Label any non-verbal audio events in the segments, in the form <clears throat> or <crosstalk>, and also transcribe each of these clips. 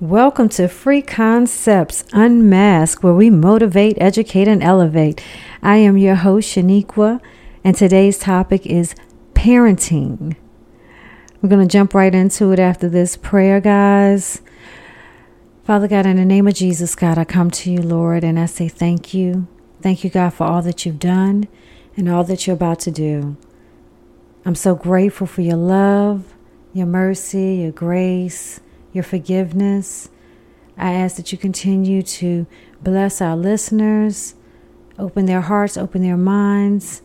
Welcome to Free Concepts Unmasked, where we motivate, educate, and elevate. I am your host, Shaniqua, and today's topic is parenting. We're going to jump right into it after this prayer, guys. Father God, in the name of Jesus, God, I come to you, Lord, and I say thank you. Thank you, God, for all that you've done and all that you're about to do. I'm so grateful for your love, your mercy, your grace your forgiveness. I ask that you continue to bless our listeners, open their hearts, open their minds,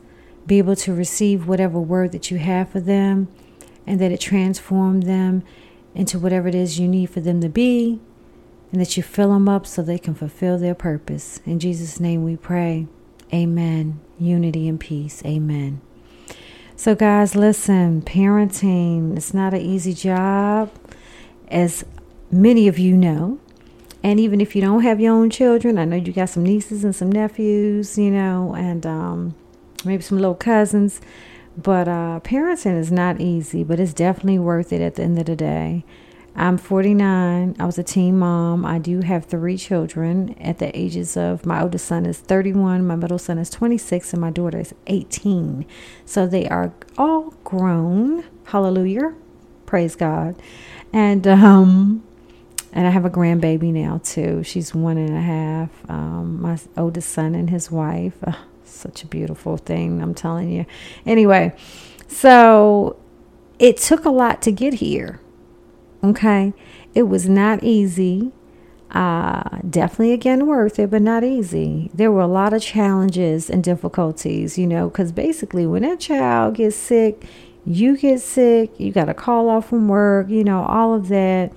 be able to receive whatever word that you have for them, and that it transform them into whatever it is you need for them to be, and that you fill them up so they can fulfill their purpose. In Jesus' name we pray. Amen. Unity and peace. Amen. So, guys, listen, parenting, it's not an easy job as many of you know. And even if you don't have your own children, I know you got some nieces and some nephews, you know, and um, maybe some little cousins. But uh, parenting is not easy, but it's definitely worth it at the end of the day. I'm 49. I was a teen mom. I do have three children at the ages of my oldest son is 31, my middle son is 26, and my daughter is 18. So they are all grown. Hallelujah. Praise God. And um, and I have a grandbaby now too. She's one and a half. Um, my oldest son and his wife. Oh, such a beautiful thing, I'm telling you. Anyway, so it took a lot to get here. Okay, it was not easy. Uh, definitely again worth it, but not easy. There were a lot of challenges and difficulties, you know, because basically when that child gets sick, you get sick, you got to call off from work, you know, all of that.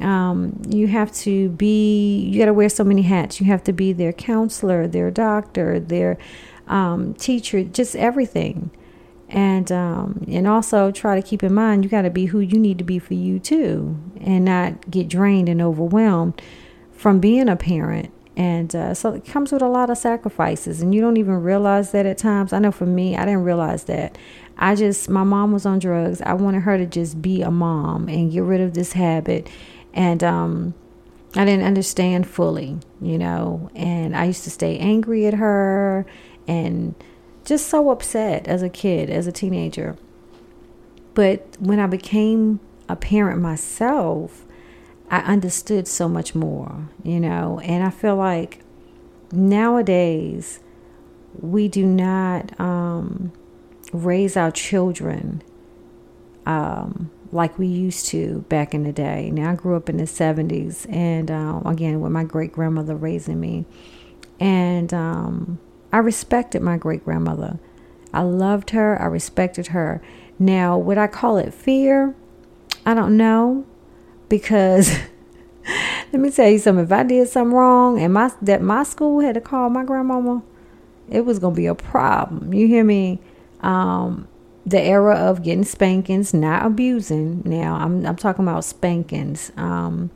Um, you have to be, you got to wear so many hats. You have to be their counselor, their doctor, their um, teacher, just everything. And um, and also try to keep in mind you got to be who you need to be for you too, and not get drained and overwhelmed from being a parent. And uh, so it comes with a lot of sacrifices, and you don't even realize that at times. I know for me, I didn't realize that I just, my mom was on drugs. I wanted her to just be a mom and get rid of this habit. And um, I didn't understand fully, you know. And I used to stay angry at her and just so upset as a kid, as a teenager. But when I became a parent myself, I understood so much more, you know. And I feel like nowadays we do not. Um, raise our children um, like we used to back in the day. Now, I grew up in the 70s, and uh, again, with my great grandmother raising me. And um, I respected my great grandmother. I loved her, I respected her. Now, would I call it fear? I don't know because <laughs> let me tell you something. If I did something wrong and my that my school had to call my grandmama, it was gonna be a problem. You hear me? um, the era of getting spankings, not abusing. Now, I'm I'm talking about spankings um,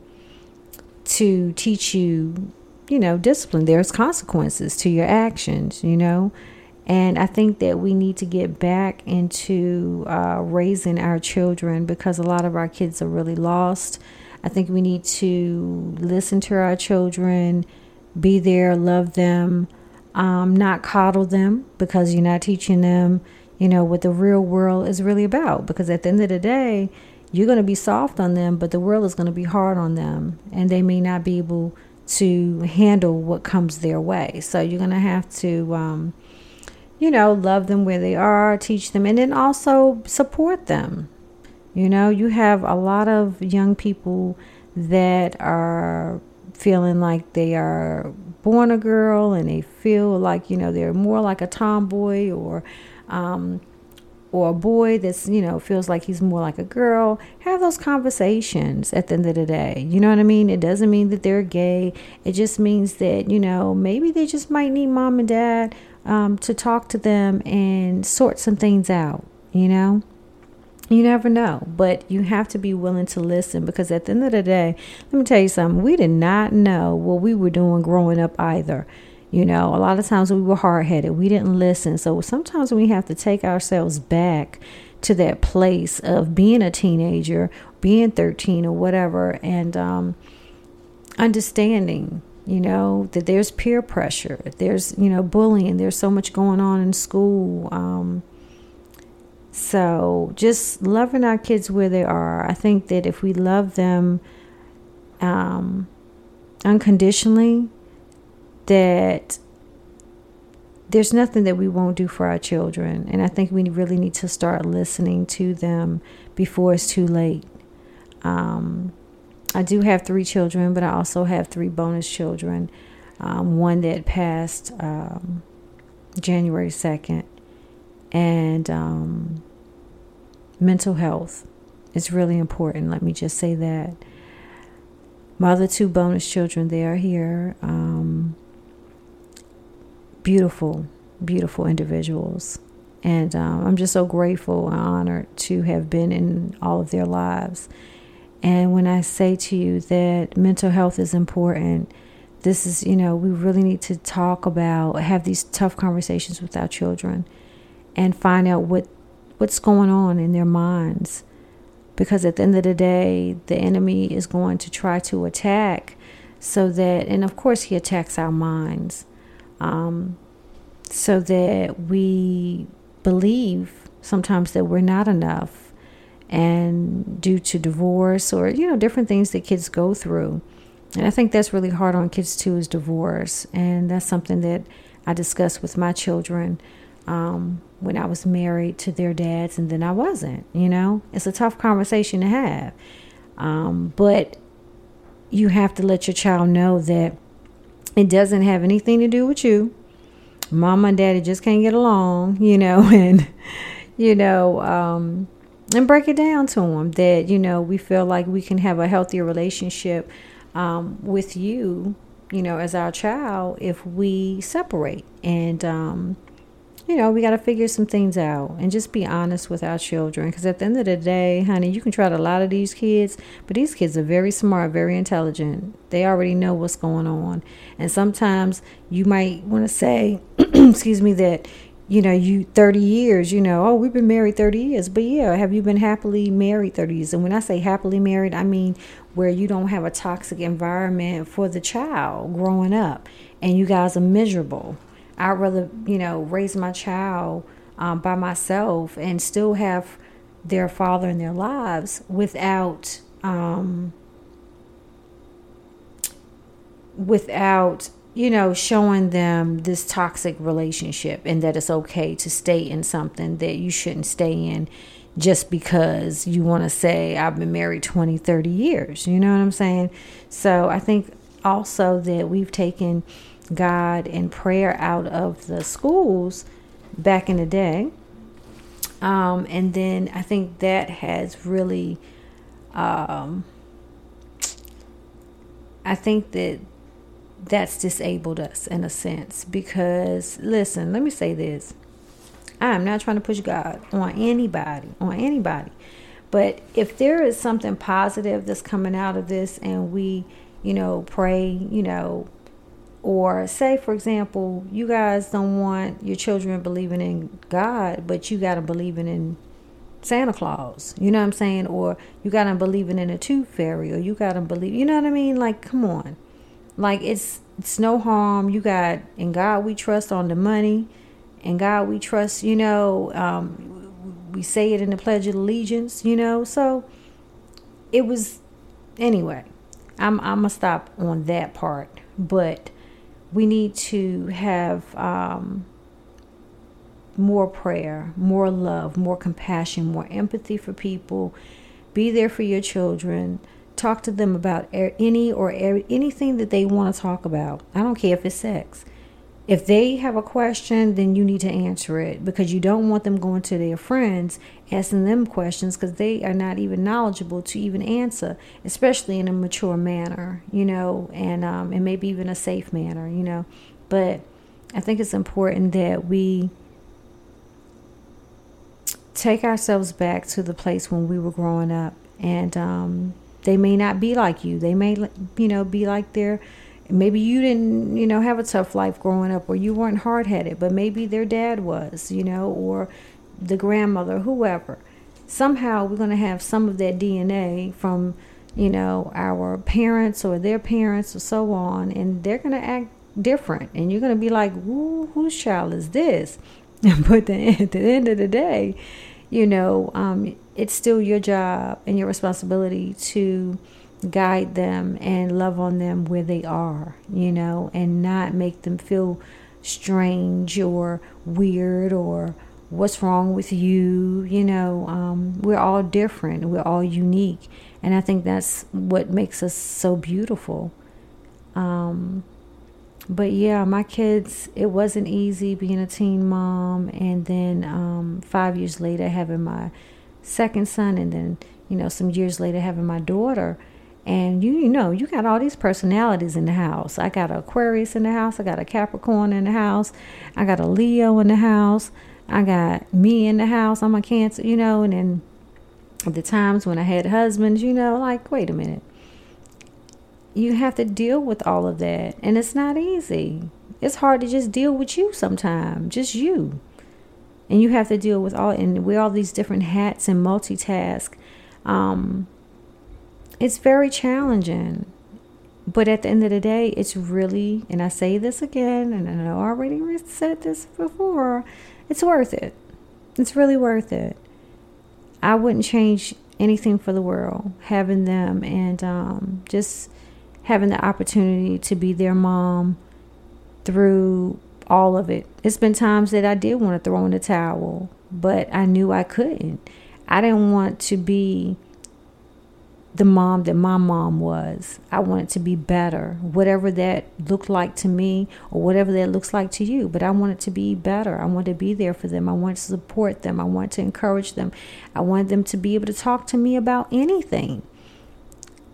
to teach you, you know, discipline. There's consequences to your actions, you know. And I think that we need to get back into uh, raising our children because a lot of our kids are really lost. I think we need to listen to our children, be there, love them, um, not coddle them because you're not teaching them you know, what the real world is really about. Because at the end of the day, you're going to be soft on them, but the world is going to be hard on them, and they may not be able to handle what comes their way. So you're going to have to, um, you know, love them where they are, teach them, and then also support them. You know, you have a lot of young people that are feeling like they are born a girl and they feel like, you know, they're more like a tomboy or um, or a boy that's you know feels like he's more like a girl have those conversations at the end of the day. You know what i mean? It doesn't mean that they're gay. It just means that you know maybe they just might need mom and dad um, to talk to them and sort some things out you know? You never know but you have to be willing to listen because at the end of the day let me tell you something. We did not know what we were doing growing up either you know, a lot of times we were hard headed, we didn't listen. So sometimes we have to take ourselves back to that place of being a teenager, being 13 or whatever, and um, understanding you know that there's peer pressure there's you know bullying there's so much going on in school um, so just loving our kids where they are i think that if we love them um, unconditionally that there's nothing that we won't do for our children and i think we really need to start listening to them before it's too late um, I do have three children, but I also have three bonus children. Um, one that passed um, January 2nd. And um, mental health is really important. Let me just say that. My other two bonus children, they are here. Um, beautiful, beautiful individuals. And um, I'm just so grateful and honored to have been in all of their lives. And when I say to you that mental health is important, this is, you know, we really need to talk about, have these tough conversations with our children and find out what what's going on in their minds. Because at the end of the day, the enemy is going to try to attack so that, and of course, he attacks our minds, um, so that we believe sometimes that we're not enough and due to divorce or you know different things that kids go through. And i think that's really hard on kids too is divorce. And that's something that i discussed with my children um, when i was married to their dads and then i wasn't you know? It's a tough conversation to have. Um, but you have to let your child know that it doesn't have anything to do with you. Mama and daddy just can't get along you know <laughs> and you know um, and break it down to them that you know we feel like we can have a healthier relationship um, with you you know as our child if we separate. And um, you know we got to figure some things out and just be honest with our children because at the end of the day honey you can try to lie to these kids but these kids are very smart very intelligent they already know what's going on and sometimes you might want to say <clears throat> excuse me that you know, you 30 years, you know, oh, we've been married 30 years. But yeah, have you been happily married 30 years? And when I say happily married, I mean where you don't have a toxic environment for the child growing up and you guys are miserable. I'd rather, you know, raise my child um, by myself and still have their father in their lives without, um, without you know, showing them this toxic relationship and that it's okay to stay in something that you shouldn't stay in just because you want to say, I've been married 20, 30 years. You know what I'm saying? So I think also that we've taken God and prayer out of the schools back in the day. Um, and then I think that has really, um, I think that that's disabled us in a sense because listen let me say this i'm not trying to push god on anybody on anybody but if there is something positive that's coming out of this and we you know pray you know or say for example you guys don't want your children believing in god but you got them believing in santa claus you know what i'm saying or you got them believing in a tooth fairy or you got them believe you know what i mean like come on like it's it's no harm. You got in God we trust on the money, and God we trust. You know, um, we say it in the Pledge of Allegiance. You know, so it was anyway. I'm I'm gonna stop on that part, but we need to have um, more prayer, more love, more compassion, more empathy for people. Be there for your children talk to them about any or anything that they want to talk about. I don't care if it's sex. If they have a question, then you need to answer it because you don't want them going to their friends asking them questions because they are not even knowledgeable to even answer, especially in a mature manner, you know, and um, and maybe even a safe manner, you know. But I think it's important that we take ourselves back to the place when we were growing up and um, they may not be like you. They may, you know, be like their. Maybe you didn't, you know, have a tough life growing up, or you weren't hard headed, but maybe their dad was, you know, or the grandmother, whoever. Somehow we're going to have some of that DNA from you know, our parents or their parents or so on, and they're going to act different. And you're going to be like, whose child is this? <laughs> but then <laughs> at the end of the day, you know, um, it's still your job and your responsibility to guide them and love on them where they are, you know, and not make them feel strange or weird or what's wrong with you. You know, um, we're all different, we're all unique. And I think that's what makes us so beautiful. Um, but yeah, my kids, it wasn't easy being a teen mom. And then um, five years later, having my second son, and then, you know, some years later, having my daughter. And you, you know, you got all these personalities in the house. I got Aquarius in the house. I got a Capricorn in the house. I got a Leo in the house. I got me in the house. I'm a Cancer, you know. And then the times when I had husbands, you know, like, wait a minute you have to deal with all of that. And it's not easy. It's hard to just deal with you sometimes, just you. And you have to deal with all, and wear all these different hats and multitask. Um, it's very challenging. But at the end of the day, it's really, and I say this again, and I already said this before, it's worth it. It's really worth it. I wouldn't change anything for the world having them and um, just having the opportunity to be their mom through all of it. It's been times that I did want to throw in the towel, but I knew I couldn't. I didn't want to be the mom that my mom was. I wanted to be better, whatever that looked like to me or whatever that looks like to you. But I wanted to be better. I wanted to be there for them. I wanted to support them. I wanted to encourage them. I wanted them to be able to talk to me about anything,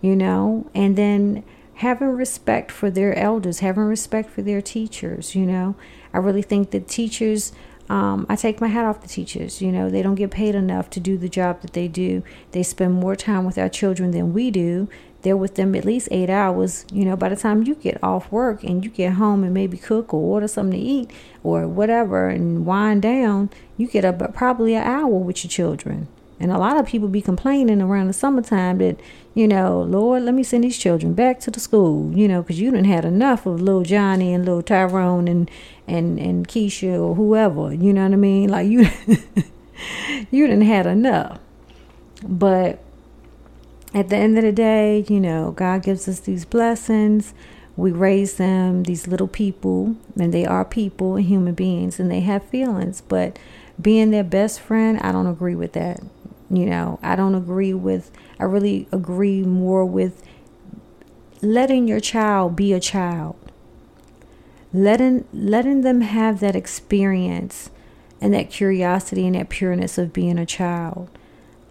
you know? And then having respect for their elders, having respect for their teachers, you know. I really think that teachers, um, I take my hat off the teachers, you know, they don't get paid enough to do the job that they do. They spend more time with our children than we do. They're with them at least eight hours. You know, by the time you get off work and you get home and maybe cook or order something to eat or whatever and wind down, you get up probably an hour with your children. And a lot of people be complaining around the summertime that, you know, Lord, let me send these children back to the school, you know, because you didn't had enough of little Johnny and little Tyrone and and and Keisha or whoever, you know what I mean? Like you, <laughs> you didn't had enough. But at the end of the day, you know, God gives us these blessings. We raise them, these little people, and they are people and human beings, and they have feelings. But being their best friend, I don't agree with that. You know, I don't agree with, I really agree more with letting your child be a child. Letting, letting them have that experience and that curiosity and that pureness of being a child.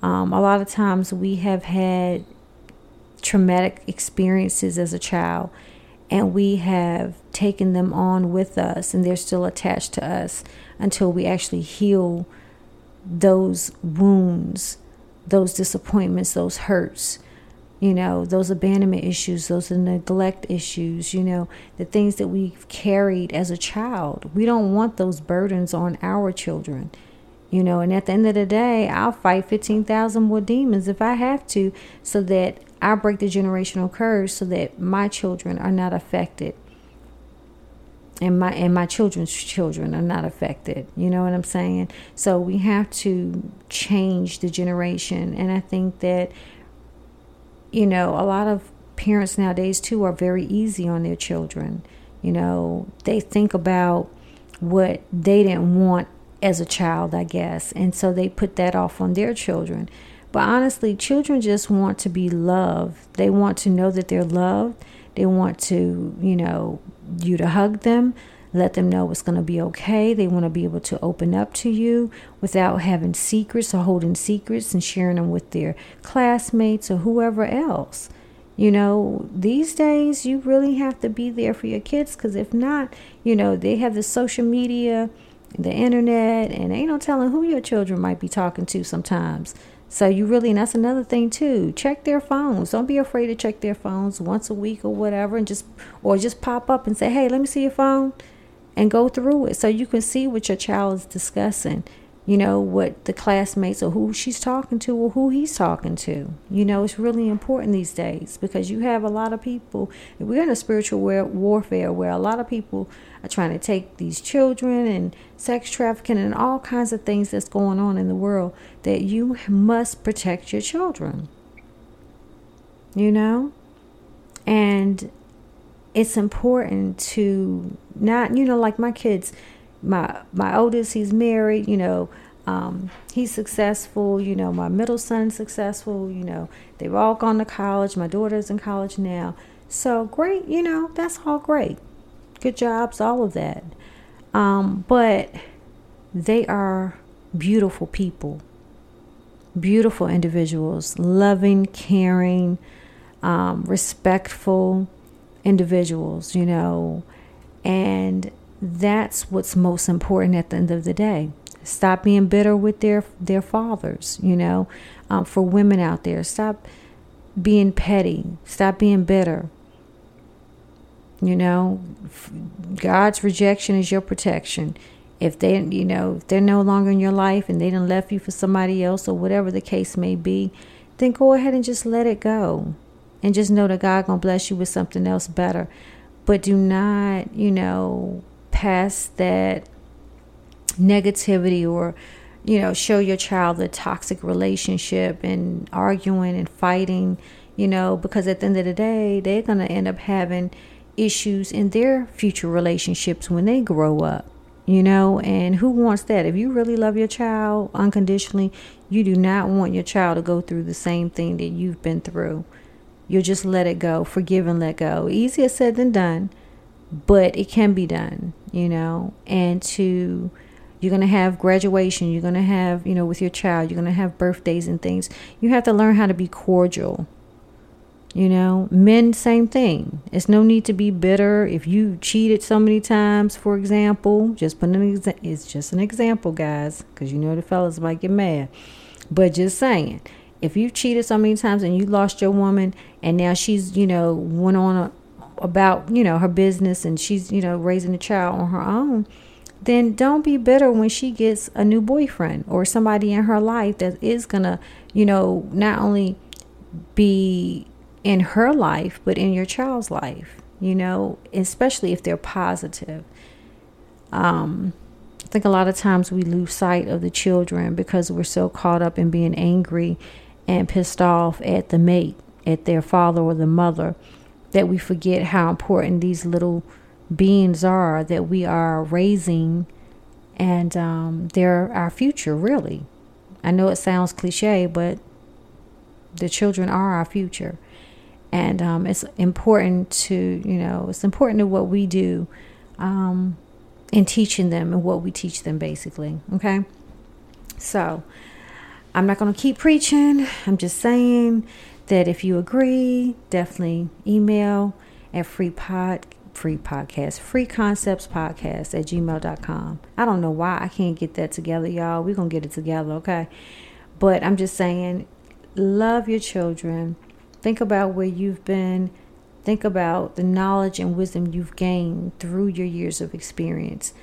Um, a lot of times we have had traumatic experiences as a child and we have taken them on with us and they're still attached to us until we actually heal those wounds, those disappointments, those hurts, you know, those abandonment issues, those neglect issues, you know, the things that we've carried as a child. We don't want those burdens on our children, you know, and at the end of the day, I'll fight 15,000 more demons if I have to so that I break the generational curse so that my children are not affected and my and my children's children are not affected. You know what i'm saying? So we have to change the generation. And i think that you know a lot of parents nowadays too are very easy on their children. You know they think about what they didn't want as a child i guess. And so they put that off on their children. But honestly children just want to be loved. They want to know that they're loved. They want to, you know, you to hug them, let them know it's going to be okay. They want to be able to open up to you without having secrets or holding secrets and sharing them with their classmates or whoever else. You know, these days you really have to be there for your kids because if not, you know, they have the social media, the internet, and ain't no telling who your children might be talking to sometimes. So you really, and that's another thing too. Check their phones. Don't be afraid to check their phones once a week or whatever, and just or just pop up and say, "Hey, let me see your phone," and go through it so you can see what your child is discussing. You know, what the classmates or who she's talking to or who he's talking to. You know, it's really important these days because you have a lot of people. We're in a spiritual warfare where a lot of people are trying to take these children and sex trafficking and all kinds of things that's going on in the world that you must protect your children. You know? And it's important to not, you know, like my kids my my oldest he's married you know um, he's successful you know my middle son's successful you know they've all gone to college my daughter's in college now. So great you know that's all great. Good jobs all of that. Um, but they are beautiful people. Beautiful individuals loving caring um, respectful individuals you know. And that's what's most important at the end of the day. Stop being bitter with their their fathers. You know, um, for women out there, stop being petty. Stop being bitter. You know, God's rejection is your protection. If they, you know, if they're no longer in your life and they done left you for somebody else or whatever the case may be, then go ahead and just let it go, and just know that God gonna bless you with something else better. But do not, you know, past that negativity or you know show your child the toxic relationship and arguing and fighting you know because at the end of the day they're going to end up having issues in their future relationships when they grow up you know? And who wants that? If you really love your child unconditionally you do not want your child to go through the same thing that you've been through. You'll just let it go. Forgive and let go. Easier said than done but it can be done, you know, and to you're going to have graduation, you're going to have, you know, with your child, you're going to have birthdays and things. You have to learn how to be cordial. You know, men, same thing. It's no need to be bitter. If you cheated so many times, for example, just put an exa- it's just an example, guys, because you know the fellas might get mad. But just saying, if you cheated so many times and you lost your woman, and now she's, you know, went on a, about you know her business and she's you know raising a child on her own then don't be bitter when she gets a new boyfriend or somebody in her life that is gonna you know not only be in her life but in your child's life you know especially if they're positive. Um I think a lot of times we lose sight of the children because we're so caught up in being angry and pissed off at the mate, at their father or the mother that we forget how important these little beings are that we are raising and um, they're our future really. I know it sounds cliche but the children are our future. And um, it's important to you know it's important to what we do um, in teaching them and what we teach them basically okay? So i'm not going to keep preaching. I'm just saying that if you agree, definitely email at free pod free podcast free concepts podcast at gmail.com i don't know why i can't get that together y'all. We're gonna get it together okay? But i'm just saying love your children. Think about where you've been. Think about the knowledge and wisdom you've gained through your years of experience.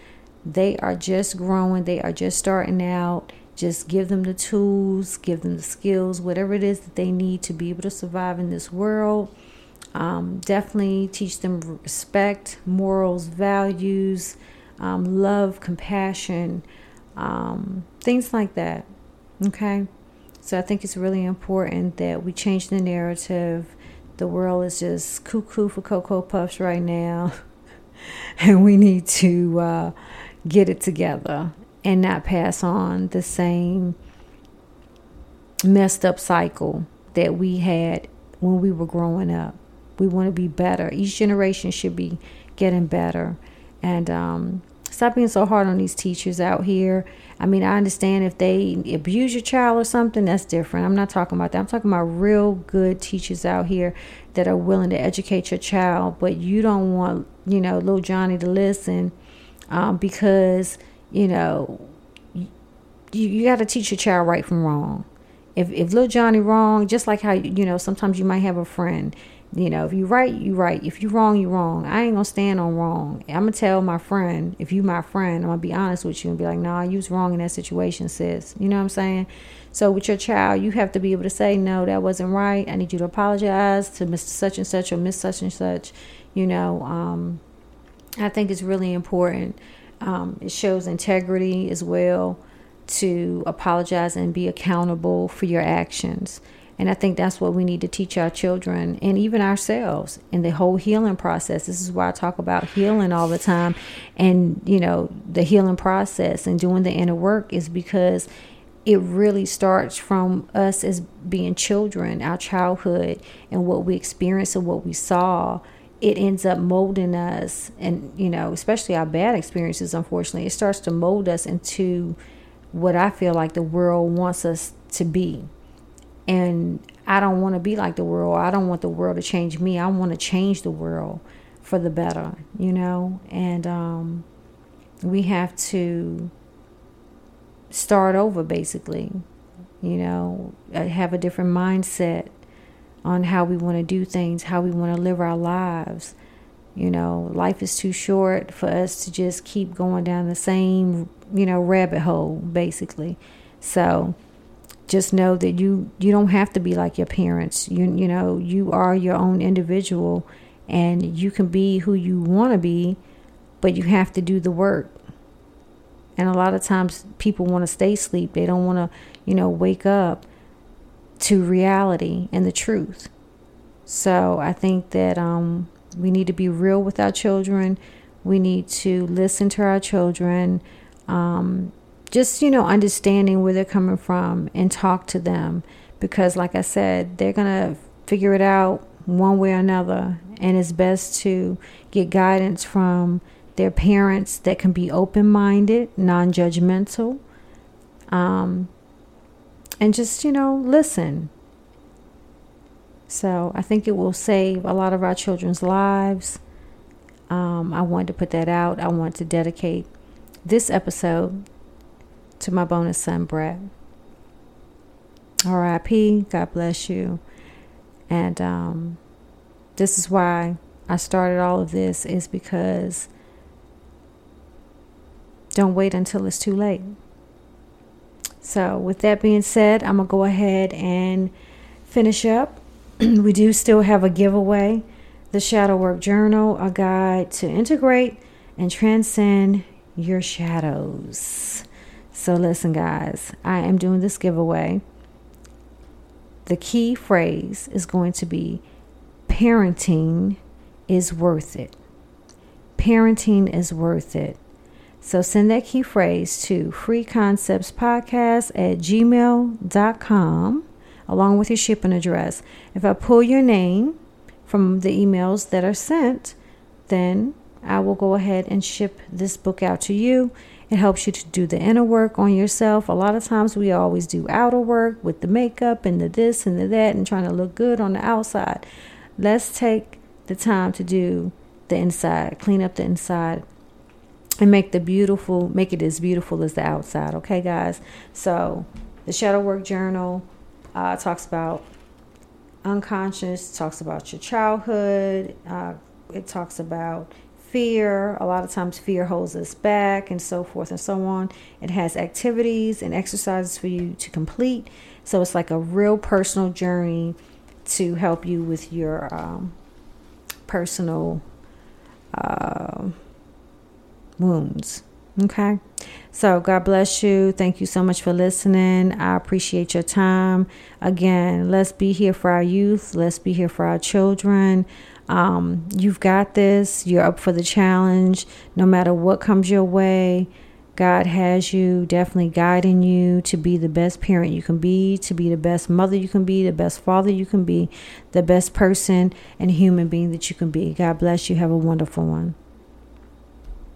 They are just growing. They are just starting out just give them the tools, give them the skills, whatever it is that they need to be able to survive in this world. Um, definitely teach them respect, morals, values, um, love, compassion, um, things like that. Okay? So I think it's really important that we change the narrative. The world is just cuckoo for Cocoa Puffs right now. <laughs> and we need to uh, get it together and not pass on the same messed up cycle that we had when we were growing up. We want to be better. Each generation should be getting better. And um, stop being so hard on these teachers out here. I mean, I understand if they abuse your child or something, that's different. I'm not talking about that. I'm talking about real good teachers out here that are willing to educate your child, but you don't want, you know, little Johnny to listen um, because you know, you, you got to teach your child right from wrong. If if little Johnny wrong, just like how you know sometimes you might have a friend You know, if you right, you right. If you wrong, you wrong. I ain't gonna stand on wrong. I'm gonna tell my friend, if you my friend, I'm gonna be honest with you and be like, nah, you was wrong in that situation, sis. You know what I'm saying? So with your child, you have to be able to say, no, that wasn't right. I need you to apologize to Mr. Such and Such or Miss Such and Such. You know, um, I think it's really important. Um, it shows integrity as well to apologize and be accountable for your actions. And I think that's what we need to teach our children and even ourselves in the whole healing process. This is why I talk about healing all the time. And, you know, the healing process and doing the inner work is because it really starts from us as being children, our childhood, and what we experienced and what we saw. It ends up molding us, and you know, especially our bad experiences, unfortunately, it starts to mold us into what I feel like the world wants us to be. And I don't want to be like the world. I don't want the world to change me. I want to change the world for the better, you know? And um, we have to start over, basically, you know, uh, have a different mindset on how we want to do things, how we want to live our lives. You know, life is too short for us to just keep going down the same you know, rabbit hole basically. So just know that you you don't have to be like your parents. You you know, you are your own individual and you can be who you want to be, but you have to do the work. And a lot of times people want to stay asleep. They don't want to, you know, wake up to reality and the truth. So I think that um, we need to be real with our children. We need to listen to our children um, just you know understanding where they're coming from and talk to them because like i said they're gonna figure it out one way or another and it's best to get guidance from their parents that can be open-minded non-judgmental um, and just you know listen so i think it will save a lot of our children's lives um, i wanted to put that out i want to dedicate this episode to my bonus son, Brett. R.I.P. God bless you. And um, this is why I started all of this is because don't wait until it's too late. So, with that being said, I'm going to go ahead and finish up. <clears throat> we do still have a giveaway the Shadow Work Journal, a guide to integrate and transcend your shadows. So, listen, guys, I am doing this giveaway. The key phrase is going to be parenting is worth it. Parenting is worth it. So send that key phrase to freeconceptspodcast at gmail.com along with your shipping address. If I pull your name from the emails that are sent, then I will go ahead and ship this book out to you. It helps you to do the inner work on yourself. A lot of times we always do outer work with the makeup and the this and the that and trying to look good on the outside. Let's take the time to do the inside, clean up the inside and make the beautiful, make it as beautiful as the outside. Okay, guys? So the shadow work journal uh, talks about unconscious, talks about your childhood, uh, it talks about fear. A lot of times, fear holds us back, and so forth and so on. It has activities and exercises for you to complete. So it's like a real personal journey to help you with your um, personal uh, wounds. Okay. So, God bless you. Thank you so much for listening. I appreciate your time. Again, let's be here for our youth. Let's be here for our children. Um, you've got this. You're up for the challenge. No matter what comes your way, God has you, definitely guiding you to be the best parent you can be, to be the best mother you can be, the best father you can be, the best person and human being that you can be. God bless you. Have a wonderful one.